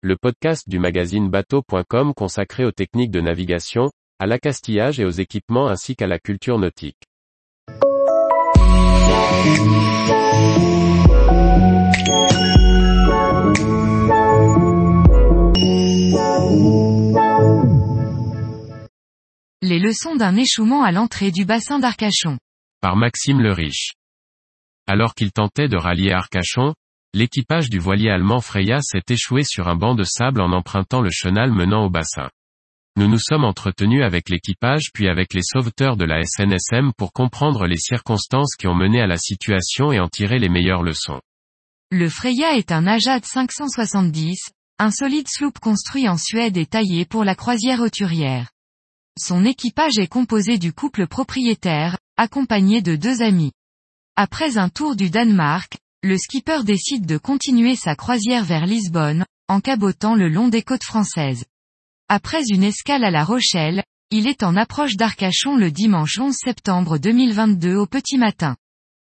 le podcast du magazine bateau.com consacré aux techniques de navigation, à l'accastillage et aux équipements ainsi qu'à la culture nautique. Les leçons d'un échouement à l'entrée du bassin d'Arcachon. Par Maxime le Riche. Alors qu'il tentait de rallier Arcachon, l'équipage du voilier allemand Freya s'est échoué sur un banc de sable en empruntant le chenal menant au bassin. Nous nous sommes entretenus avec l'équipage puis avec les sauveteurs de la SNSM pour comprendre les circonstances qui ont mené à la situation et en tirer les meilleures leçons. Le Freya est un Ajad 570, un solide sloop construit en Suède et taillé pour la croisière hauturière. Son équipage est composé du couple propriétaire, accompagné de deux amis. Après un tour du Danemark, le skipper décide de continuer sa croisière vers Lisbonne, en cabotant le long des côtes françaises. Après une escale à La Rochelle, il est en approche d'Arcachon le dimanche 11 septembre 2022 au petit matin.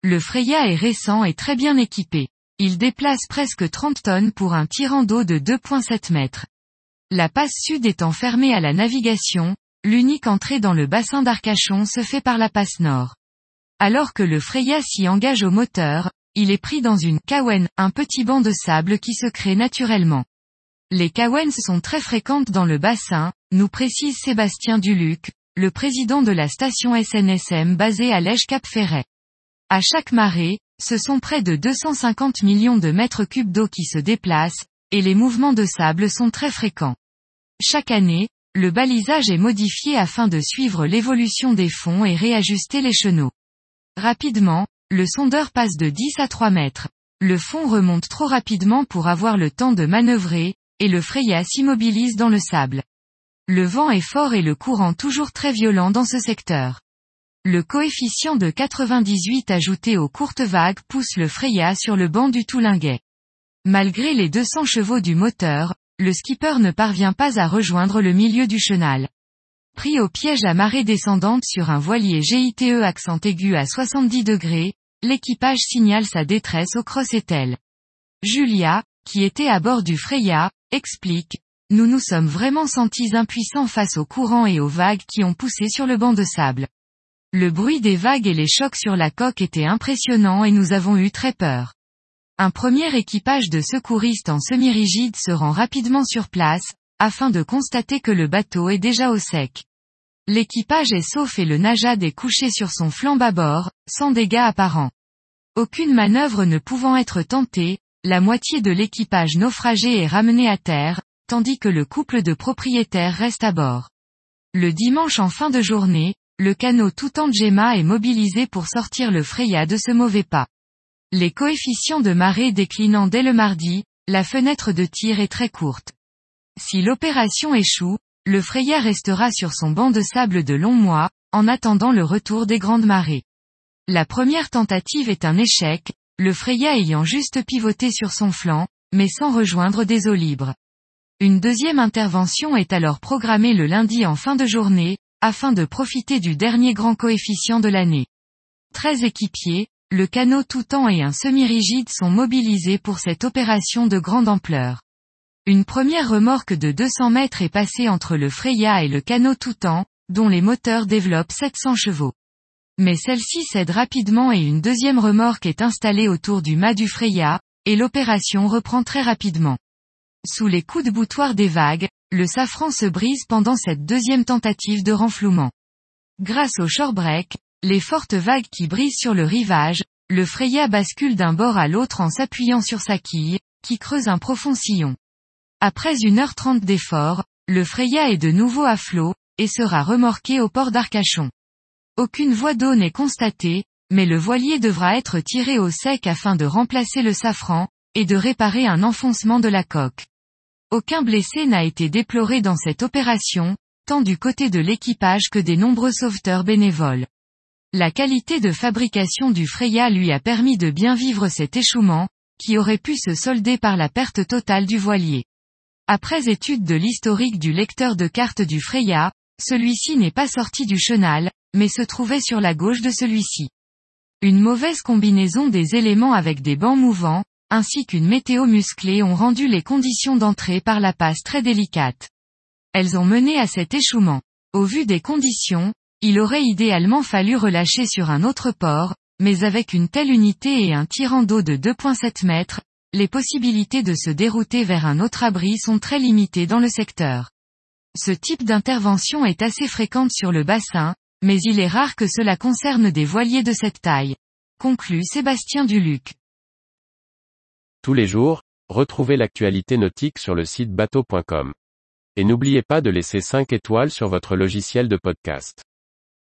Le Freya est récent et très bien équipé. Il déplace presque 30 tonnes pour un tirant d'eau de 2,7 mètres. La passe sud étant fermée à la navigation, l'unique entrée dans le bassin d'Arcachon se fait par la passe nord. Alors que le Freya s'y engage au moteur, il est pris dans une kawen, un petit banc de sable qui se crée naturellement. Les kawens sont très fréquentes dans le bassin, nous précise Sébastien Duluc, le président de la station SNSM basée à Lège-Cap-Ferret. À chaque marée, ce sont près de 250 millions de mètres cubes d'eau qui se déplacent, et les mouvements de sable sont très fréquents. Chaque année, le balisage est modifié afin de suivre l'évolution des fonds et réajuster les chenaux. Rapidement, le sondeur passe de 10 à 3 mètres. Le fond remonte trop rapidement pour avoir le temps de manœuvrer, et le Freya s'immobilise dans le sable. Le vent est fort et le courant toujours très violent dans ce secteur. Le coefficient de 98 ajouté aux courtes vagues pousse le Freya sur le banc du Toulinguet. Malgré les 200 chevaux du moteur, le skipper ne parvient pas à rejoindre le milieu du chenal. Pris au piège à marée descendante sur un voilier GITE accent aigu à 70 degrés, l'équipage signale sa détresse au cross-étel. Julia, qui était à bord du Freya, explique, nous nous sommes vraiment sentis impuissants face aux courants et aux vagues qui ont poussé sur le banc de sable. Le bruit des vagues et les chocs sur la coque étaient impressionnants et nous avons eu très peur. Un premier équipage de secouristes en semi-rigide se rend rapidement sur place, afin de constater que le bateau est déjà au sec. L'équipage est sauf et le Najad est couché sur son flanc bâbord, sans dégâts apparents. Aucune manœuvre ne pouvant être tentée, la moitié de l'équipage naufragé est ramené à terre, tandis que le couple de propriétaires reste à bord. Le dimanche en fin de journée, le canot tout en Gemma est mobilisé pour sortir le Freya de ce mauvais pas. Les coefficients de marée déclinant dès le mardi, la fenêtre de tir est très courte. Si l'opération échoue, le Freya restera sur son banc de sable de longs mois, en attendant le retour des grandes marées. La première tentative est un échec, le Freya ayant juste pivoté sur son flanc, mais sans rejoindre des eaux libres. Une deuxième intervention est alors programmée le lundi en fin de journée, afin de profiter du dernier grand coefficient de l'année. Très équipiers, le canot tout temps et un semi-rigide sont mobilisés pour cette opération de grande ampleur. Une première remorque de 200 mètres est passée entre le Freya et le canot tout temps, dont les moteurs développent 700 chevaux. Mais celle-ci cède rapidement et une deuxième remorque est installée autour du mât du Freya, et l'opération reprend très rapidement. Sous les coups de boutoir des vagues, le safran se brise pendant cette deuxième tentative de renflouement. Grâce au shorebreak, les fortes vagues qui brisent sur le rivage, le Freya bascule d'un bord à l'autre en s'appuyant sur sa quille, qui creuse un profond sillon. Après une heure trente d'effort, le Freya est de nouveau à flot, et sera remorqué au port d'Arcachon. Aucune voie d'eau n'est constatée, mais le voilier devra être tiré au sec afin de remplacer le safran, et de réparer un enfoncement de la coque. Aucun blessé n'a été déploré dans cette opération, tant du côté de l'équipage que des nombreux sauveteurs bénévoles. La qualité de fabrication du Freya lui a permis de bien vivre cet échouement, qui aurait pu se solder par la perte totale du voilier. Après étude de l'historique du lecteur de cartes du Freya, celui-ci n'est pas sorti du chenal, mais se trouvait sur la gauche de celui-ci. Une mauvaise combinaison des éléments avec des bancs mouvants, ainsi qu'une météo musclée ont rendu les conditions d'entrée par la passe très délicates. Elles ont mené à cet échouement. Au vu des conditions, il aurait idéalement fallu relâcher sur un autre port, mais avec une telle unité et un tirant d'eau de 2.7 mètres, les possibilités de se dérouter vers un autre abri sont très limitées dans le secteur. Ce type d'intervention est assez fréquente sur le bassin, mais il est rare que cela concerne des voiliers de cette taille. Conclut Sébastien Duluc. Tous les jours, retrouvez l'actualité nautique sur le site bateau.com. Et n'oubliez pas de laisser 5 étoiles sur votre logiciel de podcast.